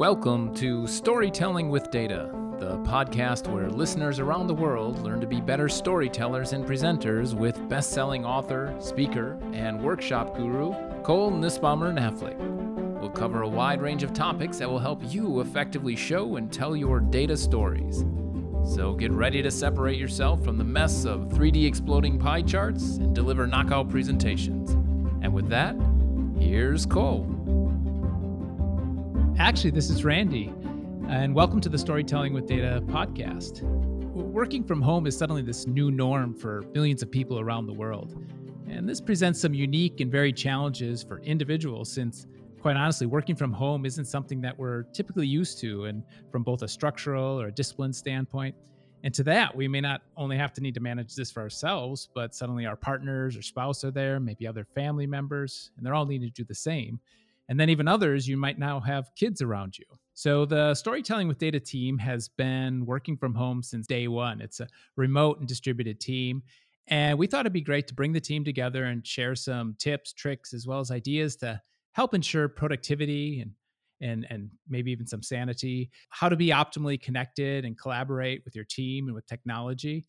Welcome to Storytelling with Data, the podcast where listeners around the world learn to be better storytellers and presenters with best selling author, speaker, and workshop guru Cole Nussbaumer Knaflic. We'll cover a wide range of topics that will help you effectively show and tell your data stories. So get ready to separate yourself from the mess of 3D exploding pie charts and deliver knockout presentations. And with that, here's Cole. Actually, this is Randy, and welcome to the Storytelling with Data podcast. Working from home is suddenly this new norm for millions of people around the world. And this presents some unique and varied challenges for individuals since, quite honestly, working from home isn't something that we're typically used to, and from both a structural or a discipline standpoint. And to that, we may not only have to need to manage this for ourselves, but suddenly our partners or spouse are there, maybe other family members, and they're all needing to do the same. And then even others, you might now have kids around you. So the Storytelling with Data team has been working from home since day one. It's a remote and distributed team. And we thought it'd be great to bring the team together and share some tips, tricks, as well as ideas to help ensure productivity and and and maybe even some sanity, how to be optimally connected and collaborate with your team and with technology.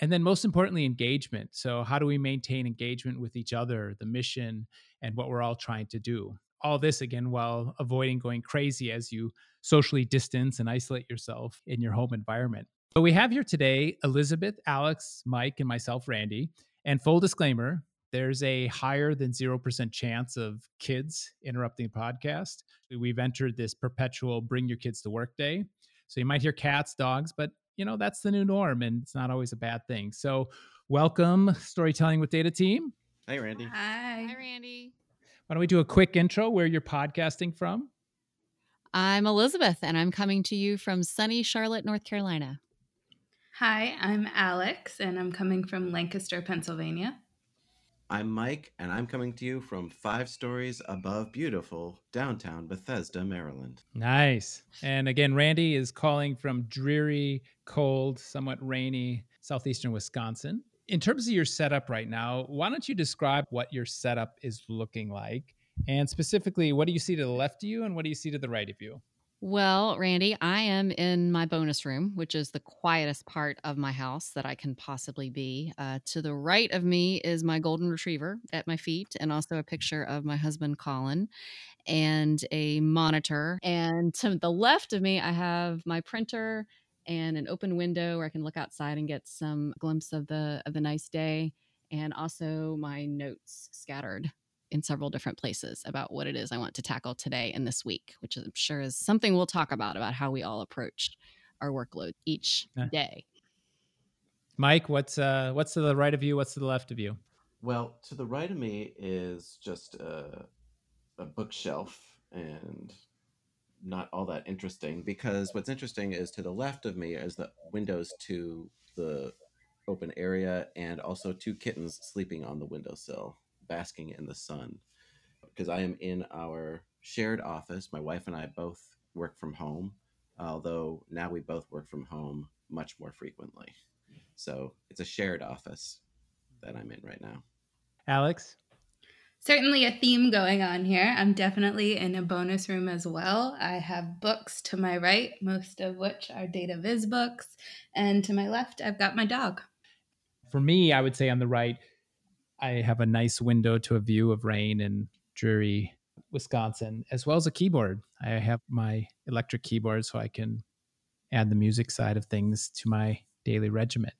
And then most importantly, engagement. So how do we maintain engagement with each other, the mission, and what we're all trying to do? All this again while avoiding going crazy as you socially distance and isolate yourself in your home environment. So we have here today Elizabeth, Alex, Mike, and myself, Randy. And full disclaimer, there's a higher than 0% chance of kids interrupting the podcast. We've entered this perpetual bring your kids to work day. So you might hear cats, dogs, but you know, that's the new norm and it's not always a bad thing. So welcome Storytelling with Data team. Hey Randy. Hi. Hi Randy. Why don't we do a quick intro where you're podcasting from? I'm Elizabeth, and I'm coming to you from sunny Charlotte, North Carolina. Hi, I'm Alex, and I'm coming from Lancaster, Pennsylvania. I'm Mike, and I'm coming to you from five stories above beautiful downtown Bethesda, Maryland. Nice. And again, Randy is calling from dreary, cold, somewhat rainy southeastern Wisconsin in terms of your setup right now, why don't you describe what your setup is looking like? And specifically, what do you see to the left of you and what do you see to the right of you? Well, Randy, I am in my bonus room, which is the quietest part of my house that I can possibly be. Uh, to the right of me is my golden retriever at my feet, and also a picture of my husband, Colin, and a monitor. And to the left of me, I have my printer and an open window where I can look outside and get some glimpse of the of the nice day and also my notes scattered in several different places about what it is I want to tackle today and this week, which I'm sure is something we'll talk about about how we all approach our workload each yeah. day. Mike, what's uh what's to the right of you? What's to the left of you? Well, to the right of me is just a, a bookshelf and not all that interesting because what's interesting is to the left of me is the windows to the open area and also two kittens sleeping on the windowsill, basking in the sun. Because I am in our shared office. My wife and I both work from home, although now we both work from home much more frequently. So it's a shared office that I'm in right now. Alex? Certainly a theme going on here. I'm definitely in a bonus room as well. I have books to my right, most of which are data viz books. And to my left, I've got my dog. For me, I would say on the right, I have a nice window to a view of rain and dreary Wisconsin, as well as a keyboard. I have my electric keyboard so I can add the music side of things to my daily regiment.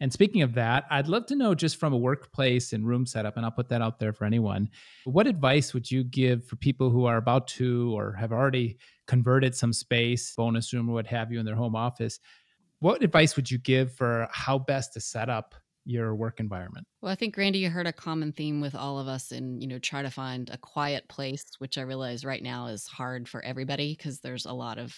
And speaking of that, I'd love to know just from a workplace and room setup, and I'll put that out there for anyone. What advice would you give for people who are about to or have already converted some space, bonus room, or what have you, in their home office? What advice would you give for how best to set up your work environment? Well, I think Randy, you heard a common theme with all of us in, you know, try to find a quiet place, which I realize right now is hard for everybody because there's a lot of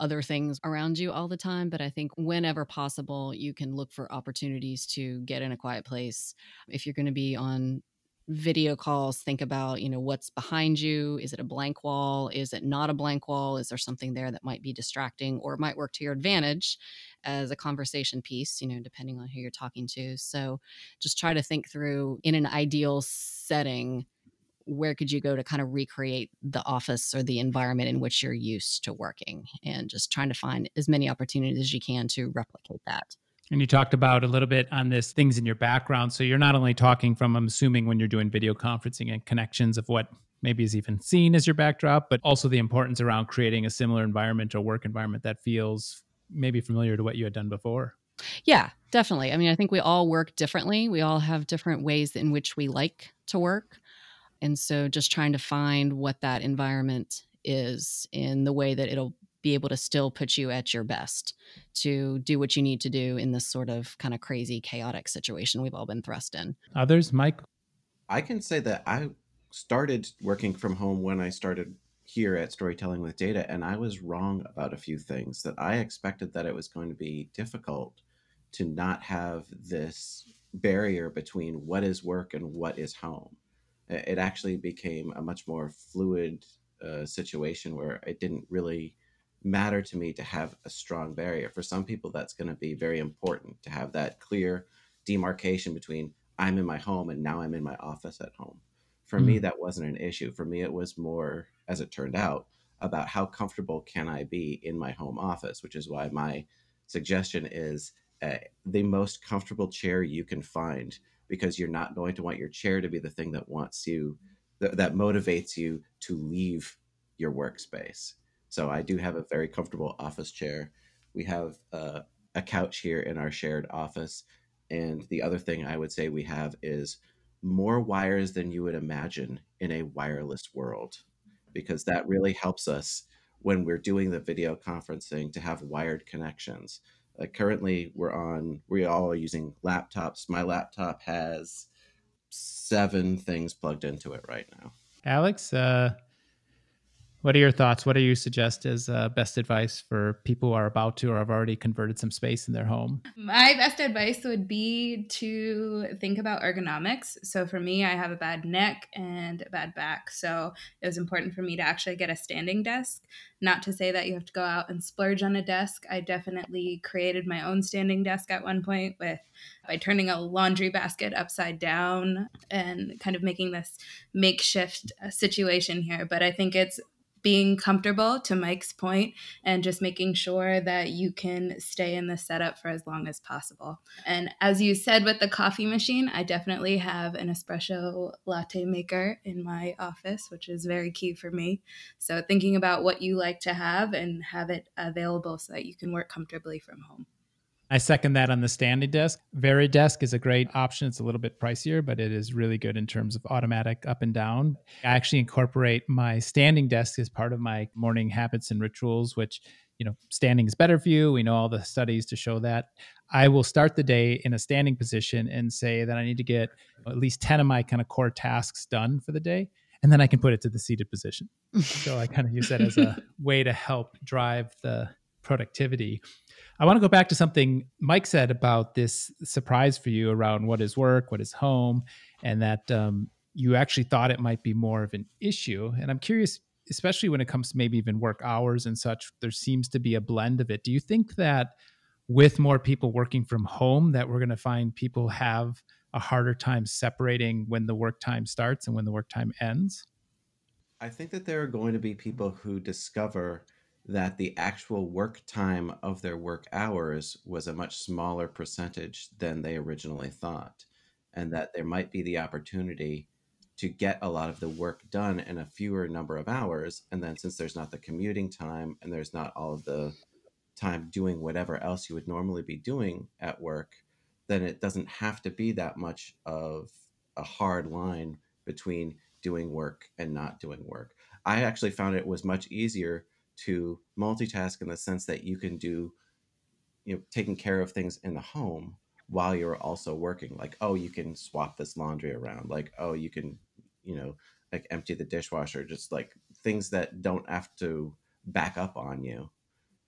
other things around you all the time. But I think whenever possible, you can look for opportunities to get in a quiet place. If you're going to be on video calls think about you know what's behind you is it a blank wall is it not a blank wall is there something there that might be distracting or might work to your advantage as a conversation piece you know depending on who you're talking to so just try to think through in an ideal setting where could you go to kind of recreate the office or the environment in which you're used to working and just trying to find as many opportunities as you can to replicate that. And you talked about a little bit on this things in your background. So you're not only talking from, I'm assuming, when you're doing video conferencing and connections of what maybe is even seen as your backdrop, but also the importance around creating a similar environment or work environment that feels maybe familiar to what you had done before. Yeah, definitely. I mean, I think we all work differently. We all have different ways in which we like to work. And so just trying to find what that environment is in the way that it'll be able to still put you at your best to do what you need to do in this sort of kind of crazy, chaotic situation we've all been thrust in. Others, Mike? I can say that I started working from home when I started here at Storytelling with Data, and I was wrong about a few things that I expected that it was going to be difficult to not have this barrier between what is work and what is home. It actually became a much more fluid uh, situation where it didn't really matter to me to have a strong barrier. For some people, that's going to be very important to have that clear demarcation between I'm in my home and now I'm in my office at home. For mm-hmm. me, that wasn't an issue. For me, it was more, as it turned out, about how comfortable can I be in my home office, which is why my suggestion is uh, the most comfortable chair you can find because you're not going to want your chair to be the thing that wants you th- that motivates you to leave your workspace so I do have a very comfortable office chair. We have uh, a couch here in our shared office. And the other thing I would say we have is more wires than you would imagine in a wireless world, because that really helps us when we're doing the video conferencing to have wired connections. Uh, currently, we're on, we all are using laptops. My laptop has seven things plugged into it right now. Alex, uh, what are your thoughts? What do you suggest as uh, best advice for people who are about to or have already converted some space in their home? My best advice would be to think about ergonomics. So for me, I have a bad neck and a bad back. So it was important for me to actually get a standing desk. Not to say that you have to go out and splurge on a desk. I definitely created my own standing desk at one point with by turning a laundry basket upside down and kind of making this makeshift uh, situation here. But I think it's being comfortable to Mike's point and just making sure that you can stay in the setup for as long as possible. And as you said with the coffee machine, I definitely have an espresso latte maker in my office, which is very key for me. So thinking about what you like to have and have it available so that you can work comfortably from home. I second that on the standing desk. VariDesk is a great option. It's a little bit pricier, but it is really good in terms of automatic up and down. I actually incorporate my standing desk as part of my morning habits and rituals, which, you know, standing is better for you. We know all the studies to show that. I will start the day in a standing position and say that I need to get at least 10 of my kind of core tasks done for the day. And then I can put it to the seated position. so I kind of use that as a way to help drive the productivity. I want to go back to something Mike said about this surprise for you around what is work, what is home, and that um, you actually thought it might be more of an issue. And I'm curious, especially when it comes to maybe even work hours and such, there seems to be a blend of it. Do you think that with more people working from home, that we're going to find people have a harder time separating when the work time starts and when the work time ends? I think that there are going to be people who discover that the actual work time of their work hours was a much smaller percentage than they originally thought, and that there might be the opportunity to get a lot of the work done in a fewer number of hours. And then, since there's not the commuting time and there's not all of the time doing whatever else you would normally be doing at work, then it doesn't have to be that much of a hard line between doing work and not doing work. I actually found it was much easier to multitask in the sense that you can do you know taking care of things in the home while you're also working. Like oh you can swap this laundry around. Like oh you can you know like empty the dishwasher. Just like things that don't have to back up on you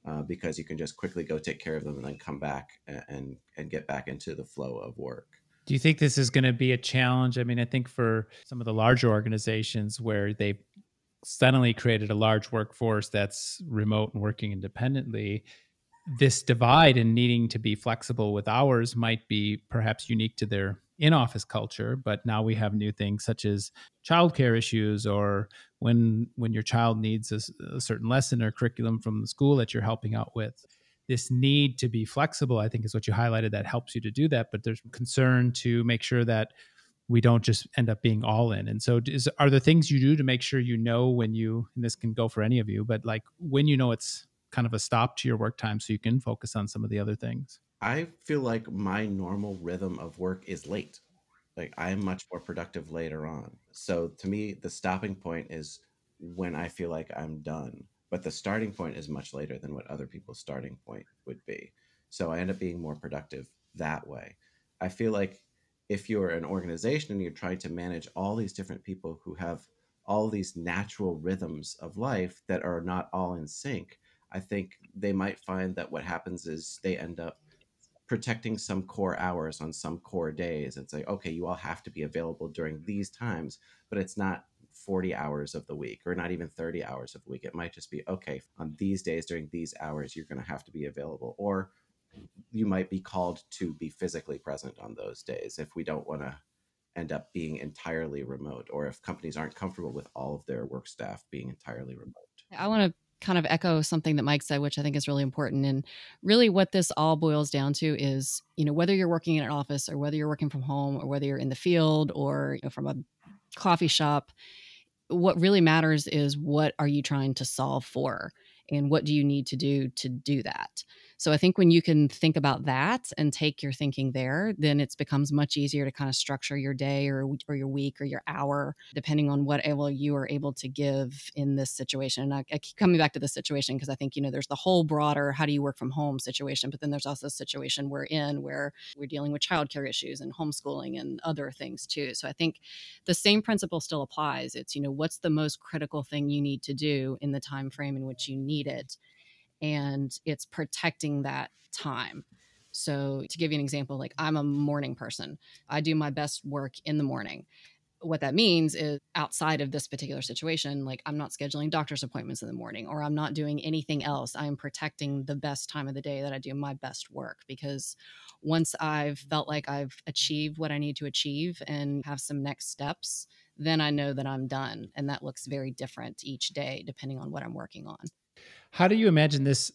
uh, because you can just quickly go take care of them and then come back and, and and get back into the flow of work. Do you think this is going to be a challenge? I mean i think for some of the larger organizations where they suddenly created a large workforce that's remote and working independently this divide in needing to be flexible with hours might be perhaps unique to their in office culture, but now we have new things such as childcare issues or when when your child needs a, a certain lesson or curriculum from the school that you're helping out with. This need to be flexible i think is what you highlighted that helps you to do that but there's concern to make sure that we don't just end up being all in and so is, are there things you do to make sure you know when you and this can go for any of you but like when you know it's kind of a stop to your work time so you can focus on some of the other things i feel like my normal rhythm of work is late like i'm much more productive later on so to me the stopping point is when i feel like i'm done but the starting point is much later than what other people's starting point would be. So I end up being more productive that way. I feel like if you're an organization and you're trying to manage all these different people who have all these natural rhythms of life that are not all in sync, I think they might find that what happens is they end up protecting some core hours on some core days and say, okay, you all have to be available during these times, but it's not 40 hours of the week or not even 30 hours of the week. It might just be, okay, on these days during these hours, you're going to have to be available. Or you might be called to be physically present on those days if we don't want to end up being entirely remote or if companies aren't comfortable with all of their work staff being entirely remote. I want to kind of echo something that Mike said, which I think is really important. And really, what this all boils down to is, you know, whether you're working in an office or whether you're working from home or whether you're in the field or you know, from a coffee shop, what really matters is what are you trying to solve for and what do you need to do to do that so I think when you can think about that and take your thinking there, then it becomes much easier to kind of structure your day or, or your week or your hour, depending on what able you are able to give in this situation. And I, I keep coming back to this situation because I think, you know, there's the whole broader how do you work from home situation, but then there's also a situation we're in where we're dealing with childcare issues and homeschooling and other things too. So I think the same principle still applies. It's, you know, what's the most critical thing you need to do in the time frame in which you need it and it's protecting that time. So, to give you an example, like I'm a morning person, I do my best work in the morning. What that means is outside of this particular situation, like I'm not scheduling doctor's appointments in the morning or I'm not doing anything else. I'm protecting the best time of the day that I do my best work because once I've felt like I've achieved what I need to achieve and have some next steps, then I know that I'm done. And that looks very different each day depending on what I'm working on. How do you imagine this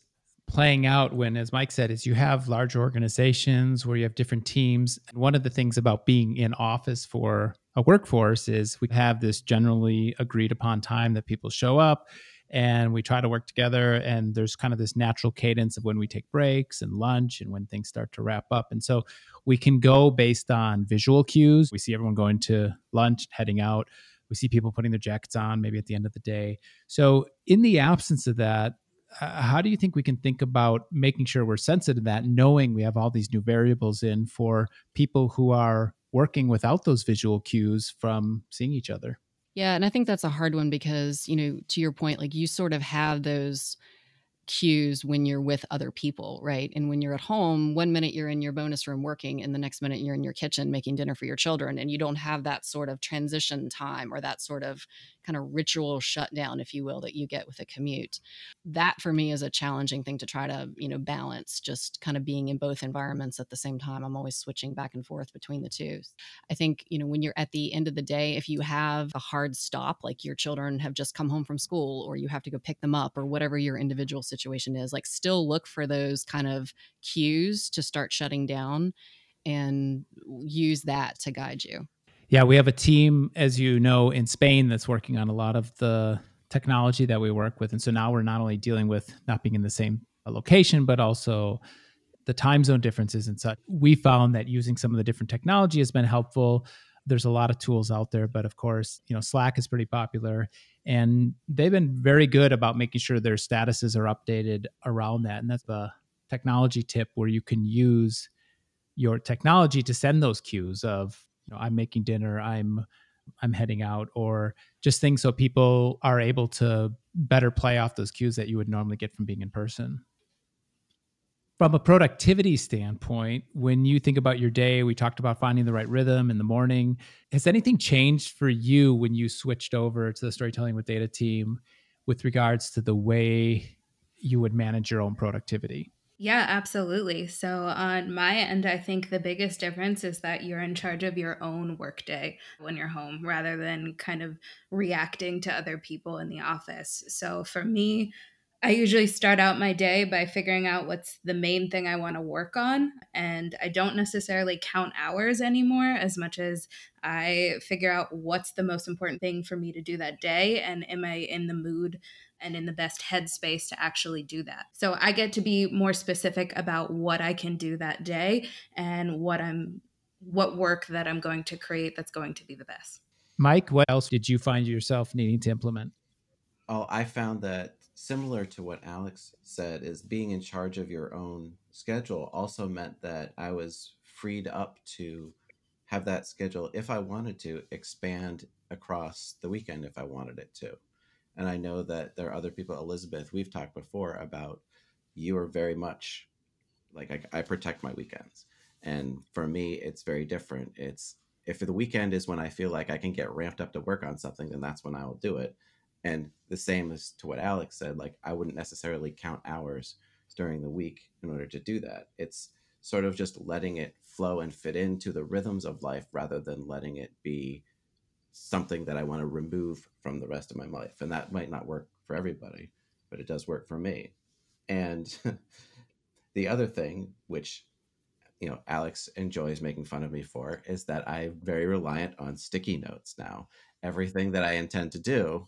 playing out when, as Mike said, is you have large organizations where you have different teams. And one of the things about being in office for a workforce is we have this generally agreed upon time that people show up and we try to work together. And there's kind of this natural cadence of when we take breaks and lunch and when things start to wrap up. And so we can go based on visual cues. We see everyone going to lunch heading out. We see people putting their jackets on maybe at the end of the day. So in the absence of that uh, how do you think we can think about making sure we're sensitive to that, knowing we have all these new variables in for people who are working without those visual cues from seeing each other? Yeah, and I think that's a hard one because, you know, to your point, like you sort of have those cues when you're with other people, right? And when you're at home, one minute you're in your bonus room working, and the next minute you're in your kitchen making dinner for your children, and you don't have that sort of transition time or that sort of kind of ritual shutdown, if you will, that you get with a commute. That for me is a challenging thing to try to, you know, balance, just kind of being in both environments at the same time. I'm always switching back and forth between the two. I think, you know, when you're at the end of the day, if you have a hard stop, like your children have just come home from school or you have to go pick them up or whatever your individual situation is, like still look for those kind of cues to start shutting down and use that to guide you. Yeah, we have a team, as you know, in Spain that's working on a lot of the technology that we work with. And so now we're not only dealing with not being in the same location, but also the time zone differences and such. We found that using some of the different technology has been helpful. There's a lot of tools out there, but of course, you know, Slack is pretty popular and they've been very good about making sure their statuses are updated around that. And that's the technology tip where you can use your technology to send those cues of know i'm making dinner i'm i'm heading out or just things so people are able to better play off those cues that you would normally get from being in person. From a productivity standpoint when you think about your day we talked about finding the right rhythm in the morning. Has anything changed for you when you switched over to the storytelling with data team with regards to the way you would manage your own productivity Yeah, absolutely. So, on my end, I think the biggest difference is that you're in charge of your own workday when you're home rather than kind of reacting to other people in the office. So, for me, I usually start out my day by figuring out what's the main thing I want to work on. And I don't necessarily count hours anymore as much as I figure out what's the most important thing for me to do that day. And am I in the mood and in the best headspace to actually do that. So I get to be more specific about what I can do that day and what I'm what work that I'm going to create that's going to be the best. Mike, what else did you find yourself needing to implement? Oh, I found that similar to what Alex said is being in charge of your own schedule also meant that I was freed up to have that schedule if I wanted to expand across the weekend if I wanted it to and I know that there are other people. Elizabeth, we've talked before about you are very much like I, I protect my weekends, and for me, it's very different. It's if the weekend is when I feel like I can get ramped up to work on something, then that's when I will do it. And the same as to what Alex said, like I wouldn't necessarily count hours during the week in order to do that. It's sort of just letting it flow and fit into the rhythms of life rather than letting it be something that I want to remove from the rest of my life. And that might not work for everybody, but it does work for me. And the other thing, which you know Alex enjoys making fun of me for, is that I'm very reliant on sticky notes now. Everything that I intend to do,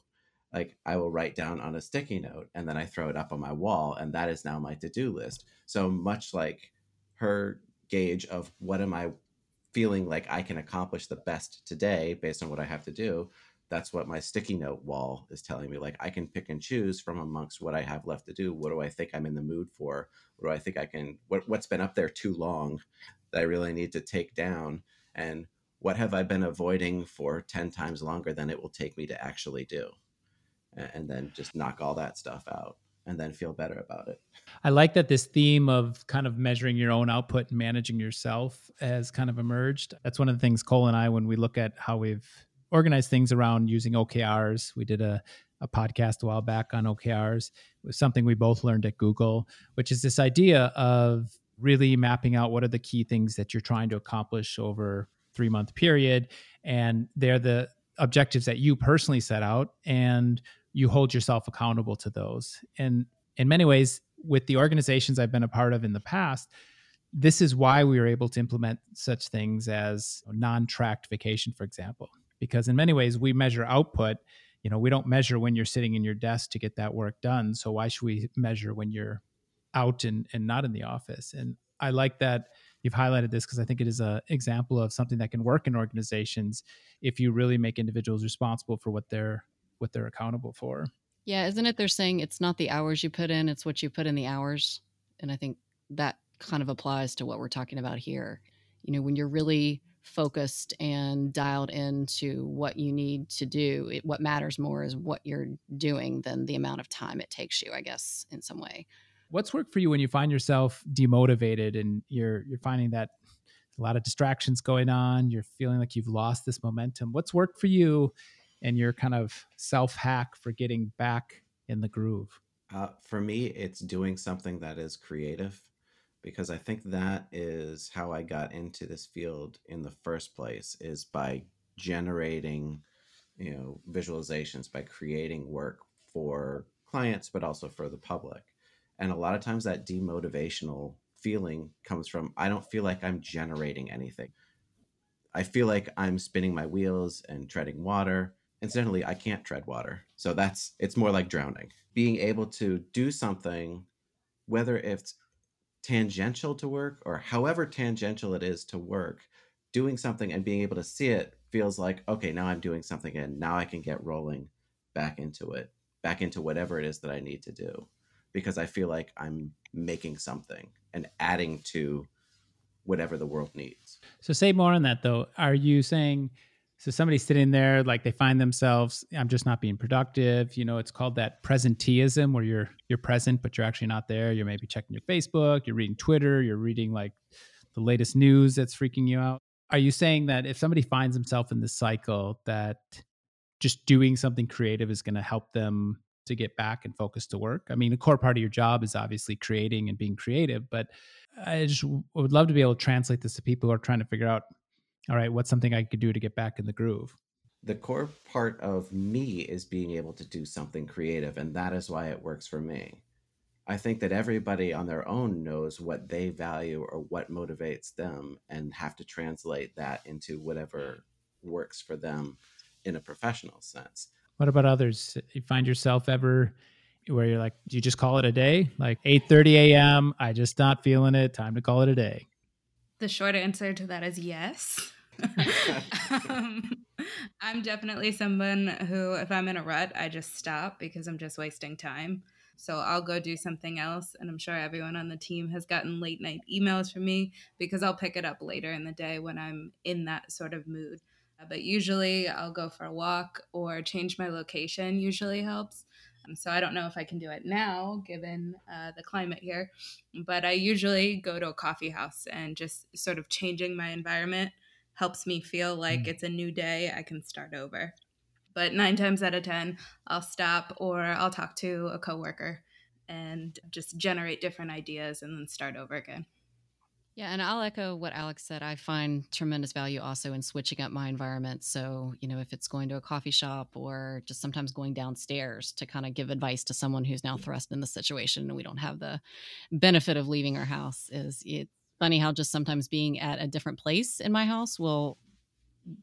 like I will write down on a sticky note and then I throw it up on my wall, and that is now my to-do list. So much like her gauge of what am I feeling like I can accomplish the best today based on what I have to do, that's what my sticky note wall is telling me. Like I can pick and choose from amongst what I have left to do. What do I think I'm in the mood for? What do I think I can? What what's been up there too long that I really need to take down? And what have I been avoiding for ten times longer than it will take me to actually do? And then just knock all that stuff out and then feel better about it. I like that this theme of kind of measuring your own output and managing yourself has kind of emerged. That's one of the things Cole and I, when we look at how we've organized things around using OKRs, we did a, a podcast a while back on OKRs. It was something we both learned at Google, which is this idea of really mapping out what are the key things that you're trying to accomplish over three month period and they're the objectives that you personally set out and you hold yourself accountable to those. And in many ways, with the organizations I've been a part of in the past, this is why we were able to implement such things as non-tracked vacation, for example, because in many ways we measure output. You know, we don't measure when you're sitting in your desk to get that work done. So why should we measure when you're out and, and not in the office? And I like that you've highlighted this because I think it is an example of something that can work in organizations if you really make individuals responsible for what they're what they're accountable for. Yeah, isn't it they're saying it's not the hours you put in, it's what you put in the hours? And I think that kind of applies to what we're talking about here. You know, when you're really focused and dialed into what you need to do, it, what matters more is what you're doing than the amount of time it takes you, I guess, in some way. What's worked for you when you find yourself demotivated and you're you're finding that a lot of distractions going on, you're feeling like you've lost this momentum. What's worked for you and your kind of self hack for getting back in the groove? Uh, for me, it's doing something that is creative because I think that is how I got into this field in the first place is by generating, you know, visualizations, by creating work for clients, but also for the public. And a lot of times that demotivational feeling comes from I don't feel like I'm generating anything. I feel like I'm spinning my wheels and treading water incidentally i can't tread water. So that's it's more like drowning. Being able to do something whether it's tangential to work or however tangential it is to work doing something and being able to see it feels like okay now i'm doing something and now i can get rolling back into it back into whatever it is that i need to do because i feel like i'm making something and adding to whatever the world needs. So say more on that though. Are you saying so somebody's sitting there, like they find themselves, I'm just not being productive. You know, it's called that presenteeism, where you're you're present, but you're actually not there. You're maybe checking your Facebook, you're reading Twitter, you're reading like the latest news that's freaking you out. Are you saying that if somebody finds himself in this cycle, that just doing something creative is going to help them to get back and focus to work? I mean, a core part of your job is obviously creating and being creative, but I just would love to be able to translate this to people who are trying to figure out, all right, what's something I could do to get back in the groove? The core part of me is being able to do something creative, and that is why it works for me. I think that everybody on their own knows what they value or what motivates them and have to translate that into whatever works for them in a professional sense. What about others? You find yourself ever where you're like, do you just call it a day? Like 8:30 a.m. I just not feeling it. Time to call it a day. The short answer to that is yes. um, I'm definitely someone who, if I'm in a rut, I just stop because I'm just wasting time. So I'll go do something else. And I'm sure everyone on the team has gotten late night emails from me because I'll pick it up later in the day when I'm in that sort of mood. But usually I'll go for a walk or change my location, usually helps. Um, so I don't know if I can do it now given uh, the climate here, but I usually go to a coffee house and just sort of changing my environment helps me feel like mm. it's a new day. I can start over. But nine times out of 10, I'll stop or I'll talk to a coworker and just generate different ideas and then start over again. Yeah, and I'll echo what Alex said. I find tremendous value also in switching up my environment. So, you know, if it's going to a coffee shop or just sometimes going downstairs to kind of give advice to someone who's now thrust in the situation and we don't have the benefit of leaving our house, is it's funny how just sometimes being at a different place in my house will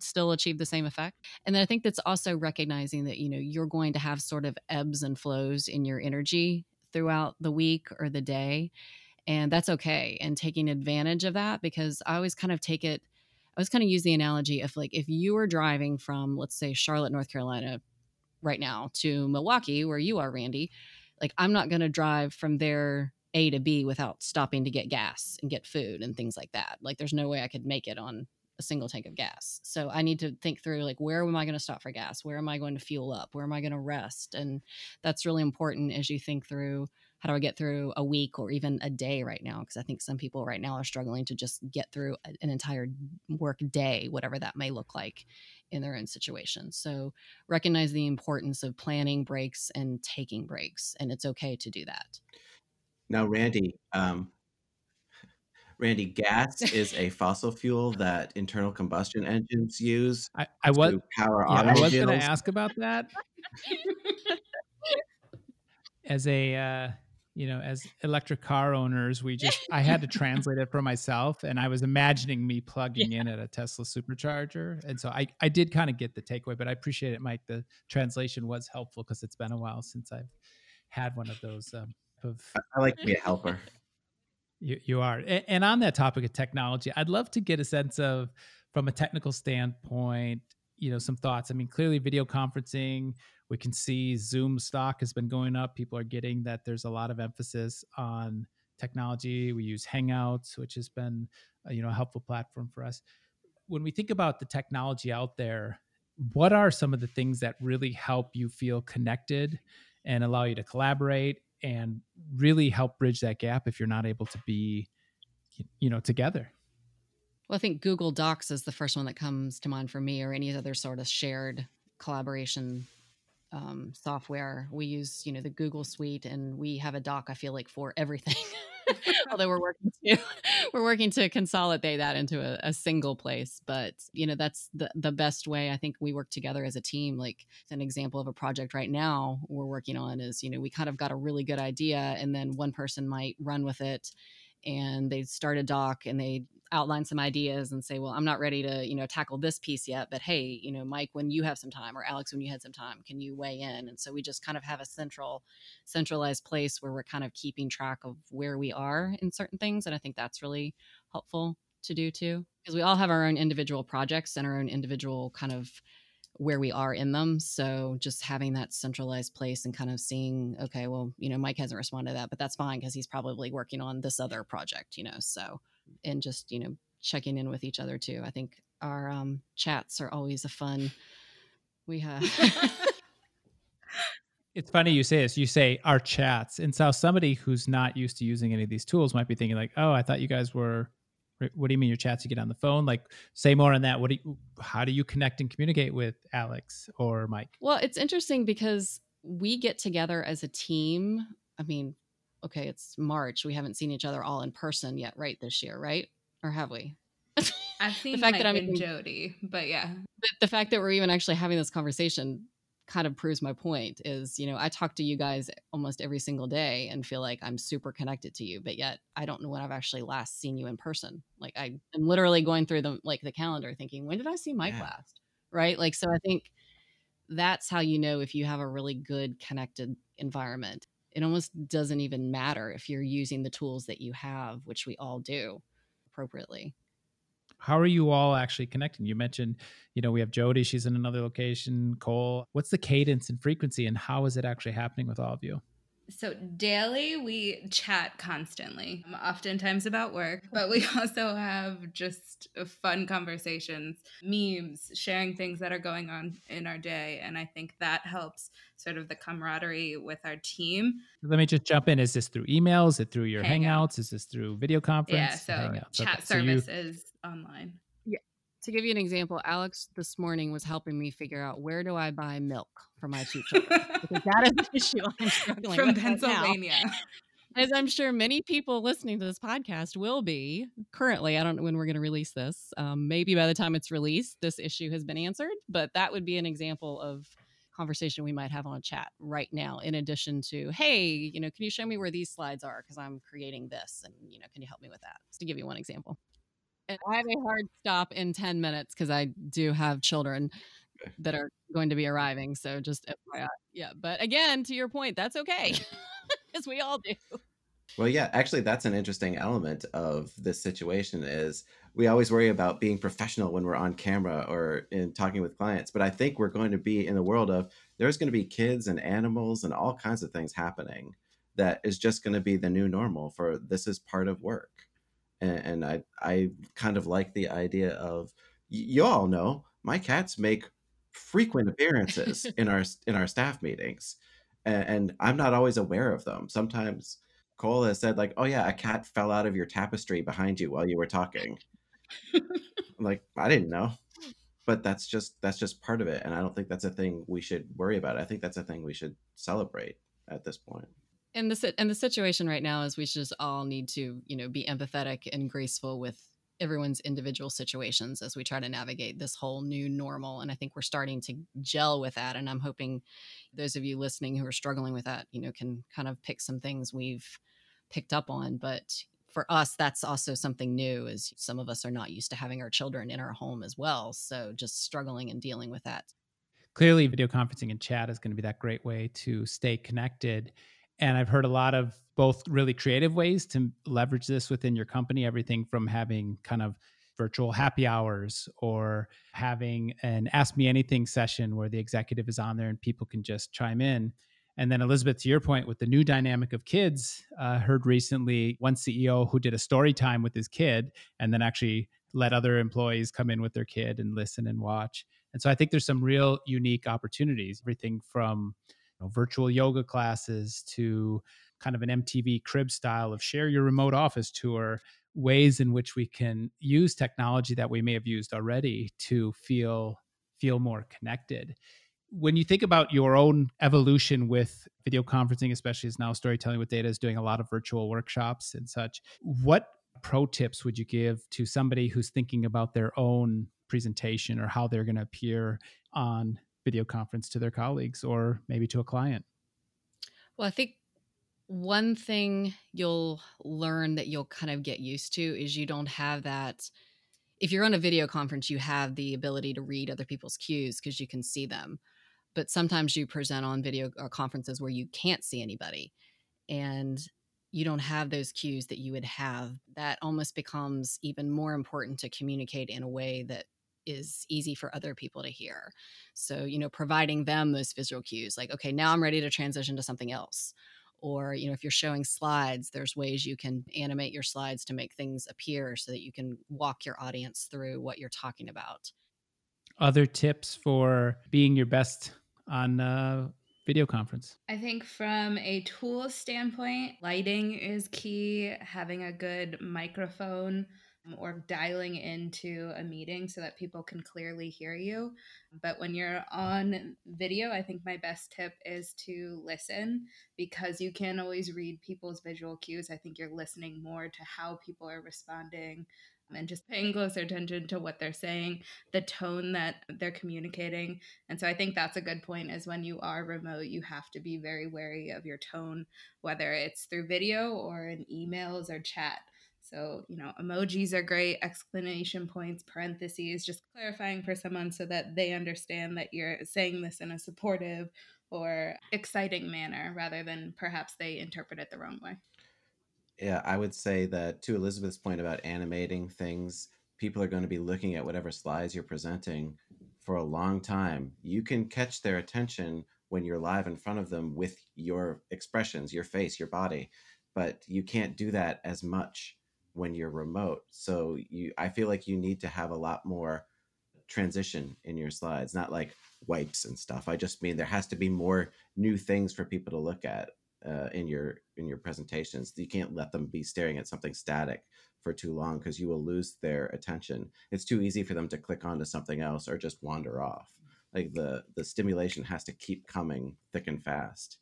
still achieve the same effect. And then I think that's also recognizing that, you know, you're going to have sort of ebbs and flows in your energy throughout the week or the day and that's okay and taking advantage of that because i always kind of take it i was kind of use the analogy of like if you were driving from let's say charlotte north carolina right now to milwaukee where you are randy like i'm not going to drive from there a to b without stopping to get gas and get food and things like that like there's no way i could make it on a single tank of gas. So i need to think through like where am i going to stop for gas? Where am i going to fuel up? Where am i going to rest? And that's really important as you think through how do I get through a week or even a day right now? Because I think some people right now are struggling to just get through an entire work day, whatever that may look like in their own situation. So recognize the importance of planning breaks and taking breaks, and it's okay to do that. Now, Randy, um, Randy, gas is a fossil fuel that internal combustion engines use. I, I was power yeah, I was going to ask about that. As a uh, you know, as electric car owners, we just I had to translate it for myself, and I was imagining me plugging yeah. in at a Tesla supercharger, and so I I did kind of get the takeaway, but I appreciate it, Mike. The translation was helpful because it's been a while since I've had one of those. Um, of I like to be a helper. You you are, and on that topic of technology, I'd love to get a sense of from a technical standpoint, you know, some thoughts. I mean, clearly, video conferencing we can see Zoom stock has been going up. People are getting that there's a lot of emphasis on technology. We use Hangouts, which has been a, you know a helpful platform for us. When we think about the technology out there, what are some of the things that really help you feel connected and allow you to collaborate and really help bridge that gap if you're not able to be you know together? Well, I think Google Docs is the first one that comes to mind for me, or any other sort of shared collaboration um, software. We use, you know, the Google Suite, and we have a doc. I feel like for everything. Although we're working to we're working to consolidate that into a, a, single place, but you know that's the the best way. I think we work together as a team. Like an example of a project right now we're working on is you know we kind of got a really good idea, and then one person might run with it, and they start a doc and they outline some ideas and say, well, I'm not ready to, you know, tackle this piece yet, but hey, you know, Mike, when you have some time or Alex, when you had some time, can you weigh in? And so we just kind of have a central, centralized place where we're kind of keeping track of where we are in certain things. And I think that's really helpful to do too, because we all have our own individual projects and our own individual kind of where we are in them. So just having that centralized place and kind of seeing, okay, well, you know, Mike hasn't responded to that, but that's fine because he's probably working on this other project, you know. So and just you know checking in with each other too. I think our um, chats are always a fun. We have. it's funny you say this. You say our chats, and so somebody who's not used to using any of these tools might be thinking like, "Oh, I thought you guys were." What do you mean your chats? You get on the phone? Like, say more on that. What do you? How do you connect and communicate with Alex or Mike? Well, it's interesting because we get together as a team. I mean, okay, it's March. We haven't seen each other all in person yet, right? This year, right? Or have we? I've seen the fact Mike that I'm and Jody, but yeah, the, the fact that we're even actually having this conversation kind of proves my point. Is you know I talk to you guys almost every single day and feel like I'm super connected to you, but yet I don't know when I've actually last seen you in person. Like I am literally going through the like the calendar, thinking when did I see Mike yeah. last? Right? Like so, I think that's how you know if you have a really good connected environment. It almost doesn't even matter if you're using the tools that you have, which we all do appropriately. How are you all actually connecting? You mentioned, you know, we have Jody, she's in another location, Cole. What's the cadence and frequency and how is it actually happening with all of you? So daily we chat constantly, um, oftentimes about work, but we also have just fun conversations, memes, sharing things that are going on in our day. And I think that helps sort of the camaraderie with our team. Let me just jump in. Is this through emails? Is it through your Hangouts? hangouts? Is this through video conference? Yeah, so hangouts. chat okay. service so you, is online to give you an example, Alex this morning was helping me figure out where do I buy milk for my two children because that is the issue I'm struggling from with Pennsylvania. As I'm sure many people listening to this podcast will be currently. I don't know when we're going to release this. Um, maybe by the time it's released, this issue has been answered. But that would be an example of conversation we might have on chat right now. In addition to, hey, you know, can you show me where these slides are because I'm creating this, and you know, can you help me with that? Just to give you one example. And I have a hard stop in 10 minutes because I do have children that are going to be arriving. So just FYI. Yeah. But again, to your point, that's okay. As we all do. Well, yeah, actually that's an interesting element of this situation is we always worry about being professional when we're on camera or in talking with clients, but I think we're going to be in the world of there's going to be kids and animals and all kinds of things happening that is just going to be the new normal for this is part of work and, and I I kind of like the idea of you all know my cats make frequent appearances in our in our staff meetings, and, and I'm not always aware of them. Sometimes Cole has said like, "Oh yeah, a cat fell out of your tapestry behind you while you were talking." I'm like, I didn't know, but that's just that's just part of it, and I don't think that's a thing we should worry about. I think that's a thing we should celebrate at this point and the and the situation right now is we just all need to you know be empathetic and graceful with everyone's individual situations as we try to navigate this whole new normal and i think we're starting to gel with that and i'm hoping those of you listening who are struggling with that you know can kind of pick some things we've picked up on but for us that's also something new is some of us are not used to having our children in our home as well so just struggling and dealing with that. Clearly video conferencing and chat is going to be that great way to stay connected and I've heard a lot of both really creative ways to leverage this within your company, everything from having kind of virtual happy hours or having an ask me anything session where the executive is on there and people can just chime in. And then, Elizabeth, to your point, with the new dynamic of kids, uh, heard recently one CEO who did a story time with his kid and then actually let other employees come in with their kid and listen and watch. And so I think there's some real unique opportunities, everything from know, virtual yoga classes to kind of an MTV crib style of share your remote office tour, ways in which we can use technology that we may have used already to feel feel more connected. When you think about your own evolution with video conferencing, especially as now storytelling with data is doing a lot of virtual workshops and such, what pro tips would you give to somebody who's thinking about their own presentation or how they're going to appear on video conference to their colleagues or maybe to a client? Well, I think one thing you'll learn that you'll kind of get used to is you don't have that. If you're on a video conference, you have the ability to read other people's cues because you can see them. But sometimes you present on video or conferences where you can't see anybody and you don't have those cues that you would have. That almost becomes even more important to communicate in a way that is easy for other people to hear. So, you know, providing them those visual cues like, okay, now I'm ready to transition to something else. Or, you know, if you're showing slides, there's ways you can animate your slides to make things appear so that you can walk your audience through what you're talking about. Other tips for being your best on uh, video conference? I think from a tool standpoint, lighting is key, having a good microphone or dialing into a meeting so that people can clearly hear you. But when you're on video, I think my best tip is to listen because you can't always read people's visual cues. I think you're listening more to how people are responding and just paying closer attention to what they're saying, the tone that they're communicating. And so I think that's a good point is when you are remote, you have to be very wary of your tone, whether it's through video or in emails or chat. So, you know, emojis are great, exclamation points, parentheses, just clarifying for someone so that they understand that you're saying this in a supportive or exciting manner rather than perhaps they interpret it the wrong way. Yeah, I would say that to Elizabeth's point about animating things, people are going to be looking at whatever slides you're presenting for a long time. You can catch their attention when you're live in front of them with your expressions, your face, your body, but you can't do that as much when you're remote. So you I feel like you need to have a lot more transition in your slides, not like wipes and stuff. I just mean there has to be more new things for people to look at uh, in your in your presentations. You can't let them be staring at something static for too long because you will lose their attention. It's too easy for them to click onto something else or just wander off. Like the the stimulation has to keep coming thick and fast.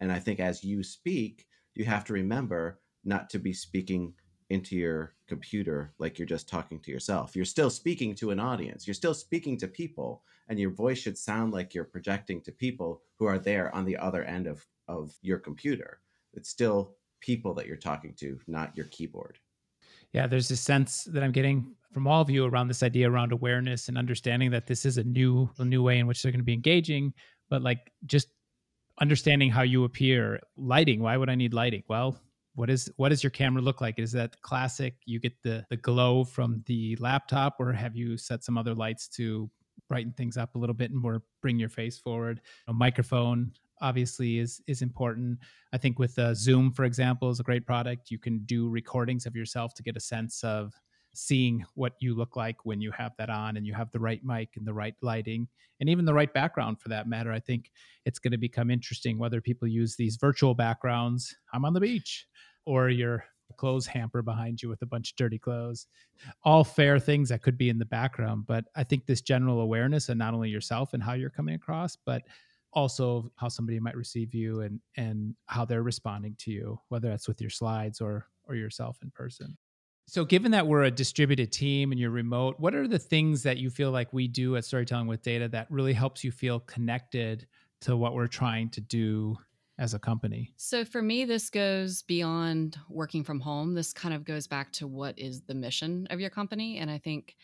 And I think as you speak, you have to remember not to be speaking into your computer like you're just talking to yourself. You're still speaking to an audience. You're still speaking to people, and your voice should sound like you're projecting to people who are there on the other end of of your computer. It's still people that you're talking to, not your keyboard. Yeah, there's a sense that I'm getting from all of you around this idea around awareness and understanding that this is a new a new way in which they're going to be engaging, but like just understanding how you appear, lighting, why would I need lighting? Well, what is what does your camera look like? Is that classic you get the the glow from the laptop or have you set some other lights to brighten things up a little bit and more bring your face forward? A microphone obviously is is important. I think with uh, Zoom, for example, is a great product. You can do recordings of yourself to get a sense of seeing what you look like when you have that on and you have the right mic and the right lighting and even the right background for that matter. I think it's going to become interesting whether people use these virtual backgrounds. I'm on the beach or your clothes hamper behind you with a bunch of dirty clothes. All fair things that could be in the background, but I think this general awareness and not only yourself and how you're coming across, but also how somebody might receive you and and how they're responding to you whether that's with your slides or or yourself in person so given that we're a distributed team and you're remote what are the things that you feel like we do at storytelling with data that really helps you feel connected to what we're trying to do as a company? So for me this goes beyond working from home. This kind of goes back to what is the mission of your company. And i think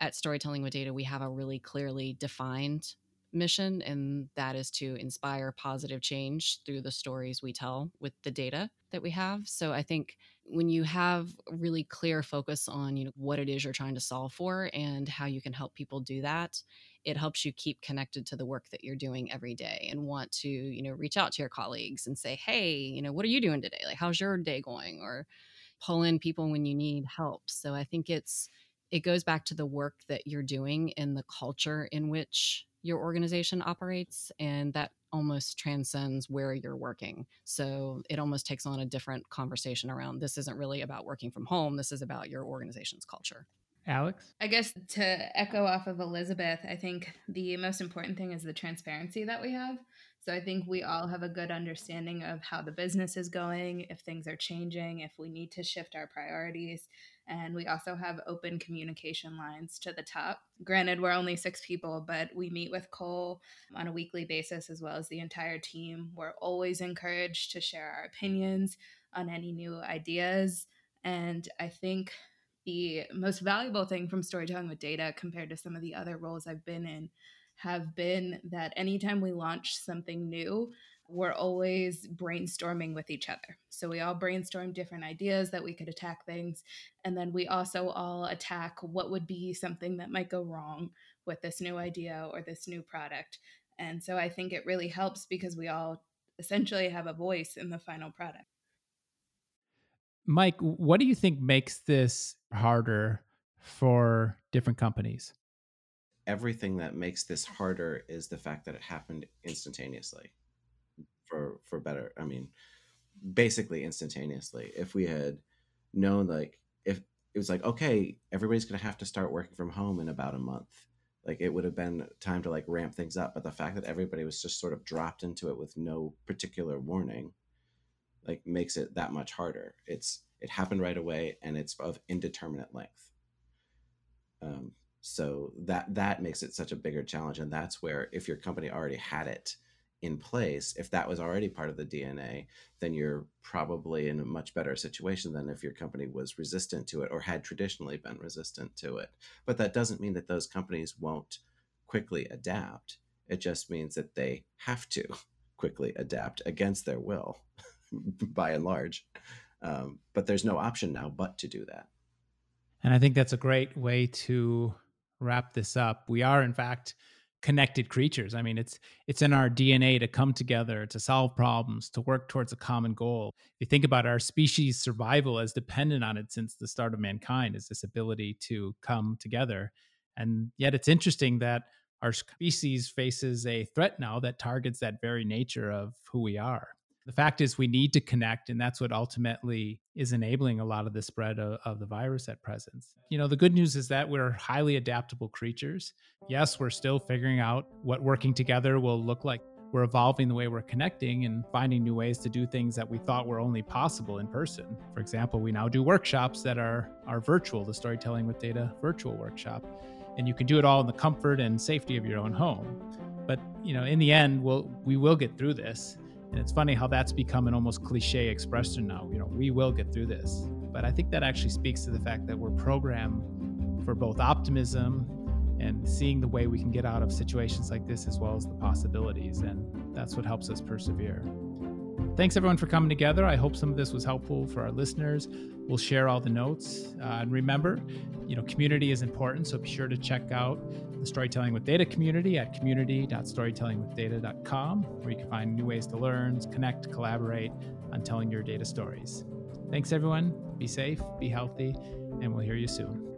at storytelling with data we have a really clearly defined mission, and that is to inspire positive change through the stories we tell with the data that we have. So I think when you have really clear focus on you know what it is you're trying to solve for and how you can help people do that, it helps you keep connected to the work that you're doing every day and want to you know reach out to your colleagues and say, hey, you know what are you doing today? Like how's your day going? Or pull in people when you need help. So I think it's it goes back to the work that you're doing and the culture in which your organization operates and that almost transcends where you're working. So it almost takes on a different conversation around this isn't really about working from home this is about your organization's culture. Alex? I guess to echo off of elizabeth i think the most important thing is the transparency that we have. So I think we all have a good understanding of how the business is going, if things are changing, if we need to shift our priorities. And we also have open communication lines to the top. Granted, we're only six people, but we meet with Cole on a weekly basis as well as the entire team. We're always encouraged to share our opinions on any new ideas. And I think the most valuable thing from storytelling with data compared to some of the other roles I've been in have been that anytime we launch something new, we're always brainstorming with each other. So we all brainstorm different ideas that we could attack things. And then we also all attack what would be something that might go wrong with this new idea or this new product. And so I think it really helps because we all essentially have a voice in the final product. Mike, what do you think makes this harder for different companies? everything that makes this harder is the fact that it happened instantaneously for for better i mean basically instantaneously if we had known like if it was like, okay, everybody's going to have to start working from home in about a month. Like it would have been time to like ramp things up. But the fact that everybody was just sort of dropped into it with no particular warning, like makes it that much harder. It's, it happened right away and it's of indeterminate length. Um, so that that makes it such a bigger challenge and that's where if your company already had it in place if that was already part of the dna then you're probably in a much better situation than if your company was resistant to it or had traditionally been resistant to it. But that doesn't mean that those companies won't quickly adapt. It just means that they have to quickly adapt against their will by and large. Um, but there's no option now but to do that. And i think that's a great way to wrap this up, we are in fact connected creatures. I mean, it's it's in our DNA to come together, to solve problems, to work towards a common goal. If you think about our species survival as dependent on it since the start of mankind is this ability to come together. And yet it's interesting that our species faces a threat now that targets that very nature of who we are the fact is we need to connect and that's what ultimately is enabling a lot of the spread of, of, the virus at present you know the good news is that we're highly adaptable creatures. Yes we're still figuring out what working together will look like. We're evolving the way we're connecting and finding new ways to do things that we thought were only possible in person. For example we now do workshops that are are virtual the storytelling with data virtual workshop. And you can do it all in the comfort and safety of your own home. But you know in the end we'll we will get through this and it's funny how that's become an almost cliche expression now. You know, we will get through this. But I think that actually speaks to the fact that we're programmed for both optimism and seeing the way we can get out of situations like this as well as the possibilities. And that's what helps us persevere. Thanks everyone for coming together. I hope some of this was helpful for our listeners. We'll share all the notes. Uh, and remember, you know, community is important, so be sure to check out the Storytelling with Data community at community.storytellingwithdata.com, where you can find new ways to learn, connect, collaborate on telling your data stories. Thanks everyone. Be safe, be healthy, and we'll hear you soon.